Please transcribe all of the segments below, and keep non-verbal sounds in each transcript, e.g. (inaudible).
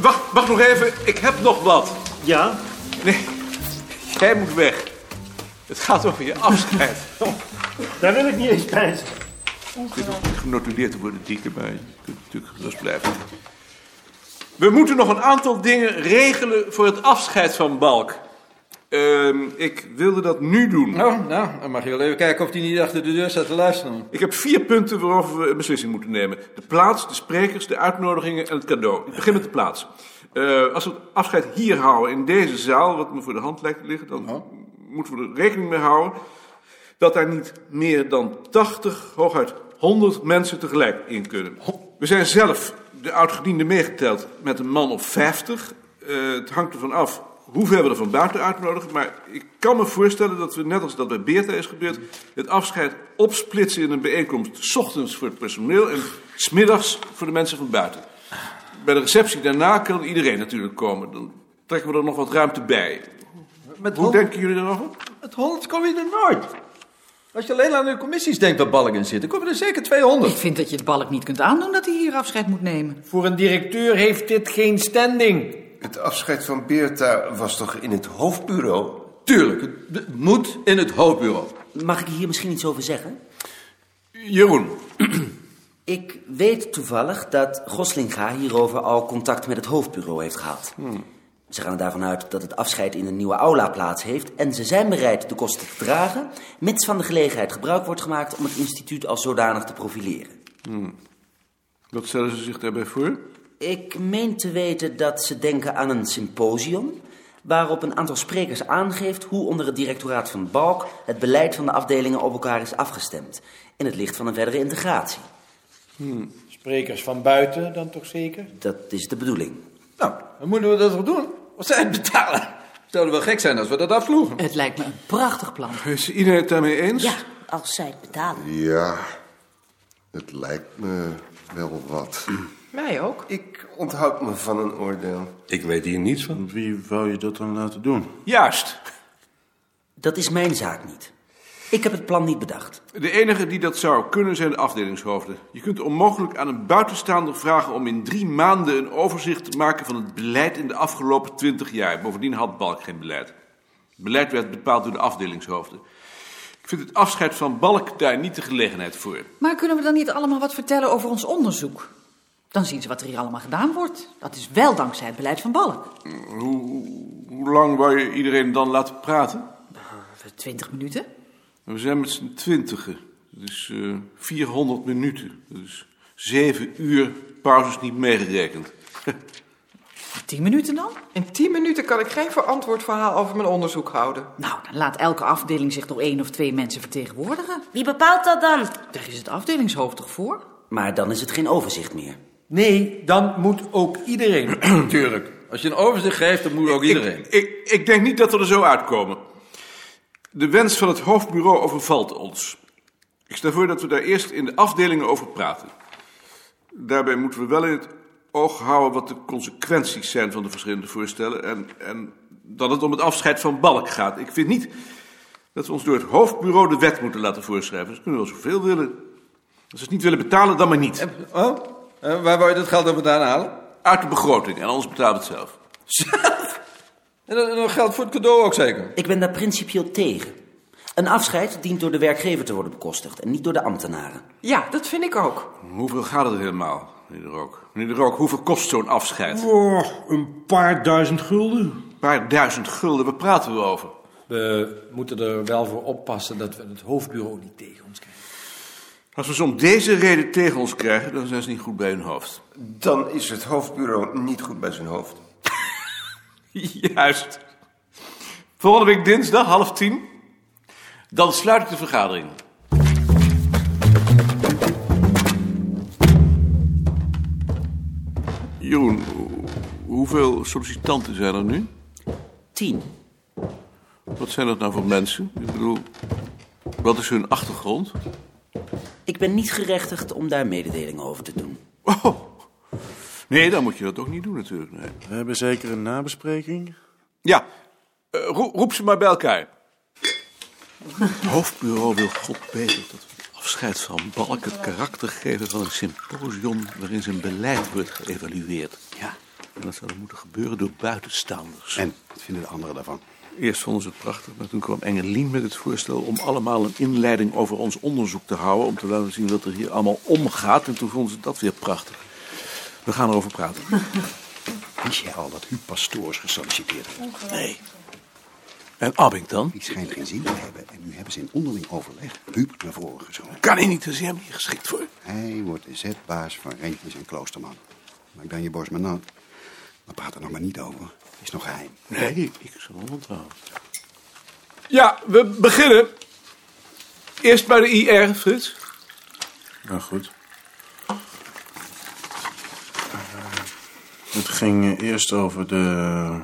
Wacht, wacht nog even. Ik heb nog wat. Ja? Nee, jij moet weg. Het gaat over je afscheid. Daar wil ik niet eens bij zijn. Dit hoeft niet genotuleerd te worden, Dieke, maar je kunt natuurlijk gerust blijven. We moeten nog een aantal dingen regelen voor het afscheid van Balk. Ehm, ik wilde dat nu doen. Oh, nou, dan mag je wel even kijken of die niet achter de deur staat te luisteren. Ik heb vier punten waarover we een beslissing moeten nemen. De plaats, de sprekers, de uitnodigingen en het cadeau. Ik begin met de plaats. Eh, als we het afscheid hier houden, in deze zaal, wat me voor de hand lijkt te liggen, dan moeten we er rekening mee houden dat daar niet meer dan 80, hooguit 100 mensen tegelijk in kunnen. We zijn zelf, de oudgediende meegeteld, met een man of 50. Eh, het hangt ervan af hoe ver we er van buiten uitnodigen. Maar ik kan me voorstellen dat we, net als dat bij Beerta is gebeurd, het afscheid opsplitsen in een bijeenkomst. S ochtends voor het personeel en smiddags voor de mensen van buiten. Bij de receptie daarna kan iedereen natuurlijk komen. Dan trekken we er nog wat ruimte bij. Met Hoe denken jullie erover? Met 100 kom je er nooit. Als je alleen aan de commissies denkt waar balk in zit, dan kom je er zeker 200. Ik vind dat je het balk niet kunt aandoen dat hij hier afscheid moet nemen. Voor een directeur heeft dit geen standing. Het afscheid van Beerta was toch in het hoofdbureau? Tuurlijk, het, moet in het hoofdbureau. Mag ik hier misschien iets over zeggen? Jeroen, (clears throat) Ik weet toevallig dat Goslinga hierover al contact met het hoofdbureau heeft gehad. Ze gaan er daarvan uit dat het afscheid in een nieuwe aula plaats heeft... en ze zijn bereid de kosten te dragen... mits van de gelegenheid gebruik wordt gemaakt om het instituut als zodanig te profileren. wat stellen ze zich daarbij voor? Ik meen te weten dat ze denken aan een symposium... waarop een aantal sprekers aangeeft hoe onder het directoraat van Balk... het beleid van de afdelingen op elkaar is afgestemd... in het licht van een verdere integratie. Sprekers van buiten dan toch zeker? Dat is de bedoeling. Nou, dan moeten we dat toch doen? Wat zij het betalen? Het zou wel gek zijn als we dat afvloegen. Het lijkt me een prachtig plan. Is iedereen het daarmee eens? Ja, als zij het betalen. Ja, het lijkt me wel wat. Mij ook. Ik onthoud me van een oordeel. Ik weet hier niets van. Wie wou je dat dan laten doen? Juist. Dat is mijn zaak niet. Ik heb het plan niet bedacht. De enige die dat zou kunnen zijn de afdelingshoofden. Je kunt onmogelijk aan een buitenstaander vragen om in drie maanden een overzicht te maken van het beleid in de afgelopen twintig jaar. Bovendien had Balk geen beleid. Het beleid werd bepaald door de afdelingshoofden. Ik vind het afscheid van Balk daar niet de gelegenheid voor. Maar kunnen we dan niet allemaal wat vertellen over ons onderzoek? Dan zien ze wat er hier allemaal gedaan wordt. Dat is wel dankzij het beleid van Balk. Hoe, hoe lang wou je iedereen dan laten praten? Twintig minuten? We zijn met z'n twintigen. Dat is eh 400 minuten. Dat is zeven uur, pauzes niet meegerekend. (laughs) Tien minuten dan? In tien minuten kan ik geen verantwoord verhaal over mijn onderzoek houden. Nou, dan laat elke afdeling zich door één of twee mensen vertegenwoordigen. Wie bepaalt dat dan? Daar is het afdelingshoofd toch voor? Maar dan is het geen overzicht meer. Nee, dan moet ook iedereen. (clears throat) Tuurlijk. Als je een overzicht geeft, dan moet ook iedereen. Ik, ik, ik denk niet dat we er zo uitkomen. De wens van het hoofdbureau overvalt ons. Ik stel voor dat we daar eerst in de afdelingen over praten. Daarbij moeten we wel in het oog houden wat de consequenties zijn van de verschillende voorstellen. En, en dat het om het afscheid van Balk gaat. Ik vind niet dat we ons door het hoofdbureau de wet moeten laten voorschrijven. Ze kunnen wel zoveel willen. Als ze het niet willen betalen, dan maar niet. Oh, eh, waar wou je dat geld dan vandaan halen? Uit de begroting en anders betalen we het zelf. (laughs) En dan, en dan geldt voor het cadeau ook zeker. Ik ben daar principieel tegen. Een afscheid dient door de werkgever te worden bekostigd en niet door de ambtenaren. Ja, dat vind ik ook. Hoeveel gaat het helemaal, meneer de Rook? Meneer de Rook, hoeveel kost zo'n afscheid? Oh, een paar duizend gulden. Een paar duizend gulden, waar praten we over? We moeten er wel voor oppassen dat we het hoofdbureau niet tegen ons krijgen. Als we ze om deze reden tegen ons krijgen, dan zijn ze niet goed bij hun hoofd. Dan is het hoofdbureau niet goed bij zijn hoofd. (laughs) Juist. Volgende week dinsdag, half tien. Dan sluit ik de vergadering. Jeroen, hoe- hoeveel sollicitanten zijn er nu? Tien. Wat zijn dat nou voor mensen? Ik bedoel, wat is hun achtergrond? Ik ben niet gerechtigd om daar mededelingen over te doen. Oh, nee, dan moet je dat ook niet doen natuurlijk. Nee. We hebben zeker een nabespreking. Ja, eh, roep, roep ze maar bij elkaar. Het hoofdbureau wil God beter dat we afscheid van Balk het karakter geven van een symposium waarin zijn beleid wordt geëvalueerd. Ja. En dat zou dan moeten gebeuren door buitenstaanders. En, wat vinden de anderen daarvan? Eerst vonden ze het prachtig, maar toen kwam Engelien met het voorstel om allemaal een inleiding over ons onderzoek te houden. Om te laten zien wat er hier allemaal omgaat. En toen vonden ze dat weer prachtig. We gaan erover praten. (laughs) Wist jij al dat Huub Pastoor is gesolliciteerd heeft? Nee. En Abing dan? Die schijnt geen zin te hebben. En nu hebben ze in onderling overleg Huub naar voren. Kan hij niet, daar is hij helemaal niet geschikt voor. Hij wordt de zetbaas van Rentjes en Kloosterman. Maak dan je borst maar nat. Maar praat er nog maar niet over. Is nog geheim. Nee, ik zal hem onthouden. Ja, we beginnen. Eerst bij de IR, Frits. Nou goed. Het ging eerst over de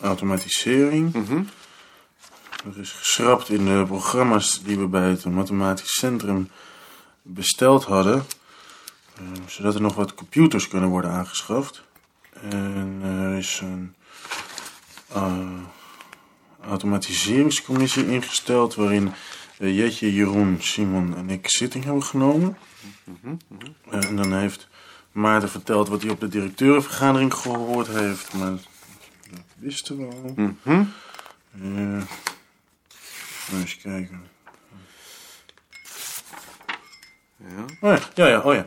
automatisering. Er is geschrapt in de programma's die we bij het mathematisch centrum besteld hadden. eh, zodat er nog wat computers kunnen worden aangeschaft. En er is een eh, automatiseringscommissie ingesteld waarin eh, Jetje, Jeroen, Simon en ik zitting hebben genomen. Eh, en dan heeft Maarten verteld wat hij op de directeurenvergadering gehoord heeft, maar dat wisten we al. Eh, eens kijken. Ja. Oh ja, ja, ja, oh ja.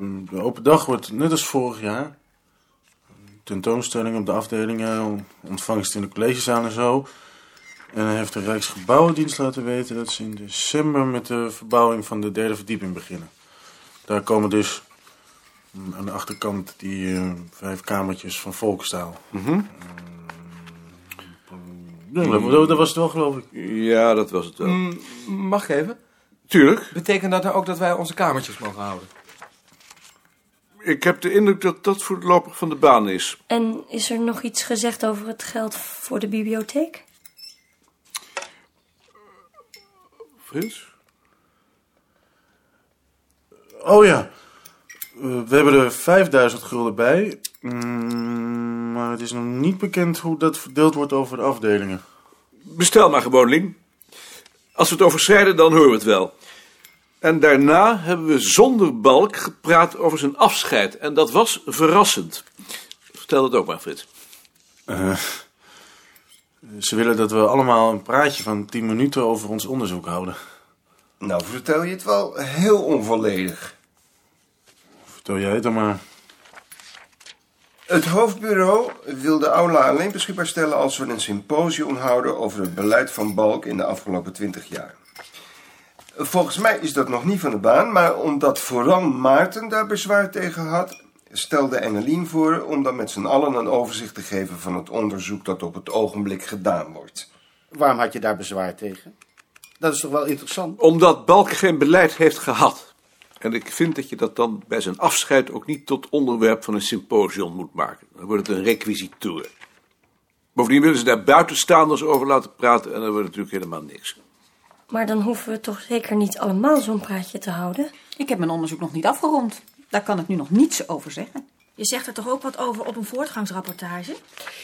Mm, De open dag wordt net als vorig jaar. Tentoonstelling op de afdelingen, ontvangst in de collegezaal en zo. En hij heeft de Rijksgebouwendienst laten weten dat ze in december met de verbouwing van de derde verdieping beginnen. Daar komen dus mm, aan de achterkant die eh, vijf kamertjes van Volkstaal. Mhm. Ja, dat, dat was het wel, geloof ik. Ja, dat was het wel. Mm, mag ik even? Tuurlijk. Betekent dat nou ook dat wij onze kamertjes mogen houden? Ik heb de indruk dat dat voorlopig van de baan is. En is er nog iets gezegd over het geld voor de bibliotheek? Frits? Oh ja. We hebben er 5000 gulden bij. Mm, maar het is nog niet bekend hoe dat verdeeld wordt over de afdelingen. Bestel maar gewoon, Ling. Als we het overschrijden, dan horen we het wel. En daarna hebben we zonder balk gepraat over zijn afscheid. En dat was verrassend. Vertel het ook maar, Frits. Eh, ze willen dat we allemaal een praatje van 10 minuten over ons onderzoek houden. Nou, vertel je het wel heel onvolledig. Vertel jij het dan maar. Het hoofdbureau wil de aula alleen beschikbaar stellen als we een symposium houden over het beleid van Balk in de afgelopen twintig jaar. Volgens mij is dat nog niet van de baan, maar omdat vooral Maarten daar bezwaar tegen had, stelde Engelien voor om dan met z'n allen een overzicht te geven van het onderzoek dat op het ogenblik gedaan wordt. Waarom had je daar bezwaar tegen? Dat is toch wel interessant? Omdat Balk geen beleid heeft gehad. En ik vind dat je dat dan bij zijn afscheid ook niet tot onderwerp van een symposium moet maken. Dan wordt het een requisitour. Bovendien willen ze daar buitenstaanders over laten praten en dan wordt het natuurlijk helemaal niks. Maar dan hoeven we toch zeker niet allemaal zo'n praatje te houden? Ik heb mijn onderzoek nog niet afgerond. Daar kan ik nu nog niets over zeggen. Je zegt er toch ook wat over op een voortgangsrapportage?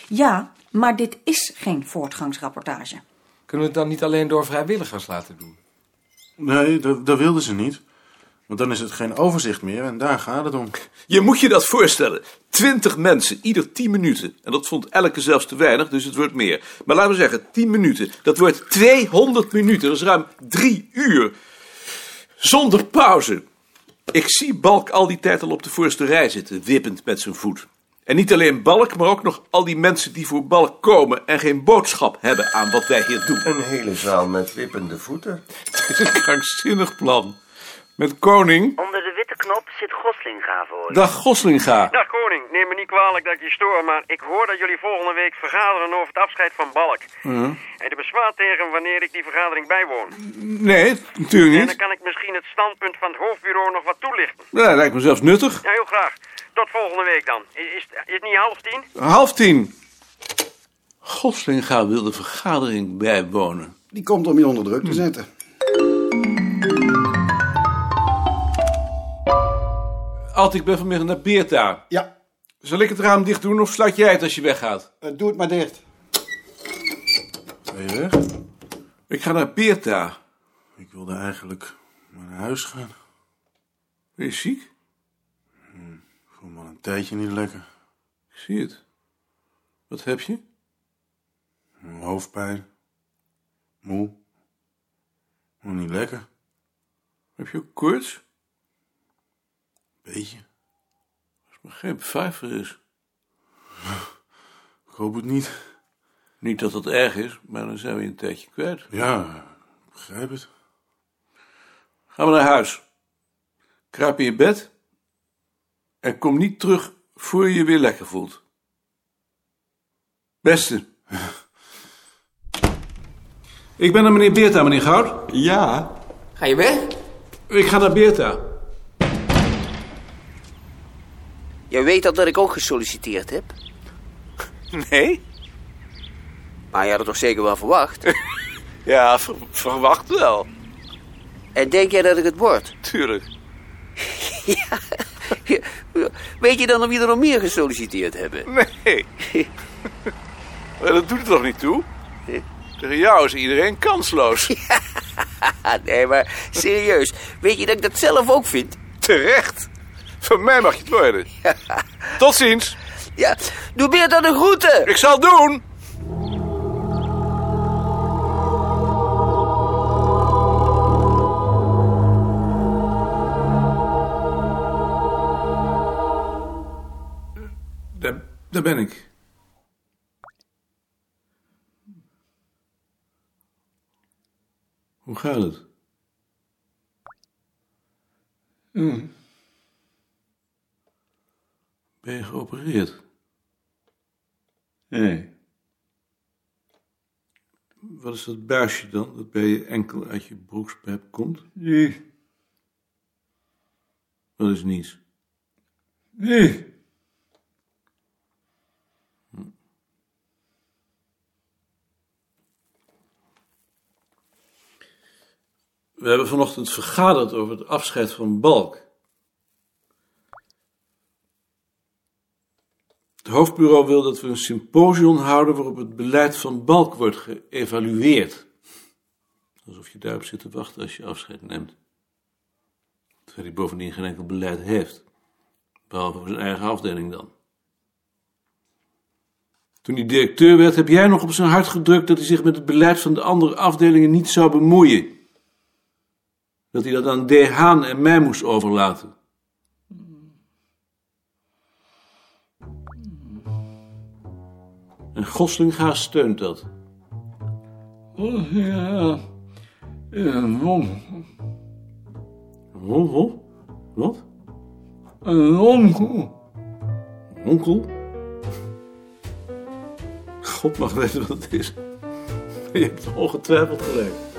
Ja, maar dit is geen voortgangsrapportage. Kunnen we het dan niet alleen door vrijwilligers laten doen? Nee, dat, dat wilden ze niet. Want dan is het geen overzicht meer en daar gaat het om. Je moet je dat voorstellen. Twintig mensen, ieder tien minuten. En dat vond elke zelfs te weinig, dus het wordt meer. Maar laten we zeggen, tien minuten. Dat wordt 200 minuten, dat is ruim drie uur. Zonder pauze. Ik zie Balk al die tijd al op de voorste rij zitten, wippend met zijn voet. En niet alleen Balk, maar ook nog al die mensen die voor Balk komen en geen boodschap hebben aan wat wij hier doen. Een hele zaal met wippende voeten. Het is (laughs) een krankzinnig plan. Met koning. Onder de witte knop zit Goslinga voor je. Dag Goslinga. Dag koning, neem me niet kwalijk dat ik je stoor, maar ik hoor dat jullie volgende week vergaderen over het afscheid van Balk. Hm. En de bezwaar tegen wanneer ik die vergadering bijwoon. Nee, natuurlijk En niet. dan kan ik misschien het standpunt van het hoofdbureau nog wat toelichten. Ja, dat lijkt me zelfs nuttig. Ja, heel graag. Tot volgende week dan. Is, is, is het niet half tien? Half tien. Goslinga wil de vergadering bijwonen. Die komt om je onder druk te zetten. Alt, ik ben vanmiddag naar Beerta. Ja. Zal ik het raam dicht doen of sluit jij het als je weggaat? Eh, doe het maar dicht. Ben je weg? Ik ga naar Beerta. Ik wilde eigenlijk naar huis gaan. Ben je ziek? Hm, ik voel me al een tijdje niet lekker. Ik zie het. Wat heb je? Hoofdpijn. Moe. Nog niet lekker. Heb je ook koorts? Beetje. Als maar geen pfeiffer is. (laughs) Ik hoop het niet. Niet dat dat erg is, maar dan zijn we je een tijdje kwijt. Ja, ik begrijp het. Gaan we naar huis. Kruip in je bed. En kom niet terug voor je je weer lekker voelt. Beste. Ik ben naar meneer Beerta, meneer Goud. Ja. Ga je weg? Ik ga naar Beerta. Jij weet al dat ik ook gesolliciteerd heb? Nee? Maar je had het toch zeker wel verwacht? (laughs) Ja, ver- verwacht wel. En denk jij dat ik het word? Tuurlijk. (laughs) ja. Weet je dan of wie er nog meer gesolliciteerd hebben? Nee. (laughs) Dat doet er toch niet toe? Tegen jou is iedereen kansloos. nee, maar serieus. Weet je dat ik dat zelf ook vind? Terecht. Van mij mag je het worden. Tot ziens. Ja, doe meer dan de groeten. Ik zal doen. Daar, daar ben ik. Hoe gaat het? Hm. Ben je geopereerd? Nee. Wat is dat buisje dan, dat bij je enkel uit je broekspijp komt? Nee. Dat is niets. Nee. We hebben vanochtend vergaderd over het afscheid van Balk. Het hoofdbureau wil dat we een symposium houden waarop het beleid van Balk wordt geëvalueerd. Alsof je daarop zit te wachten als je afscheid neemt. Terwijl hij bovendien geen enkel beleid heeft. Behalve voor zijn eigen afdeling dan. Toen hij directeur werd, heb jij nog op zijn hart gedrukt dat hij zich met het beleid van de andere afdelingen niet zou bemoeien. Dat hij dat aan D. Haan en mij moest overlaten. En Goslinga steunt dat. Oh, ja. Een. Hon, hon? Wat? Een onkel. Onkel? God mag weten wat het is. Je hebt ongetwijfeld gelijk.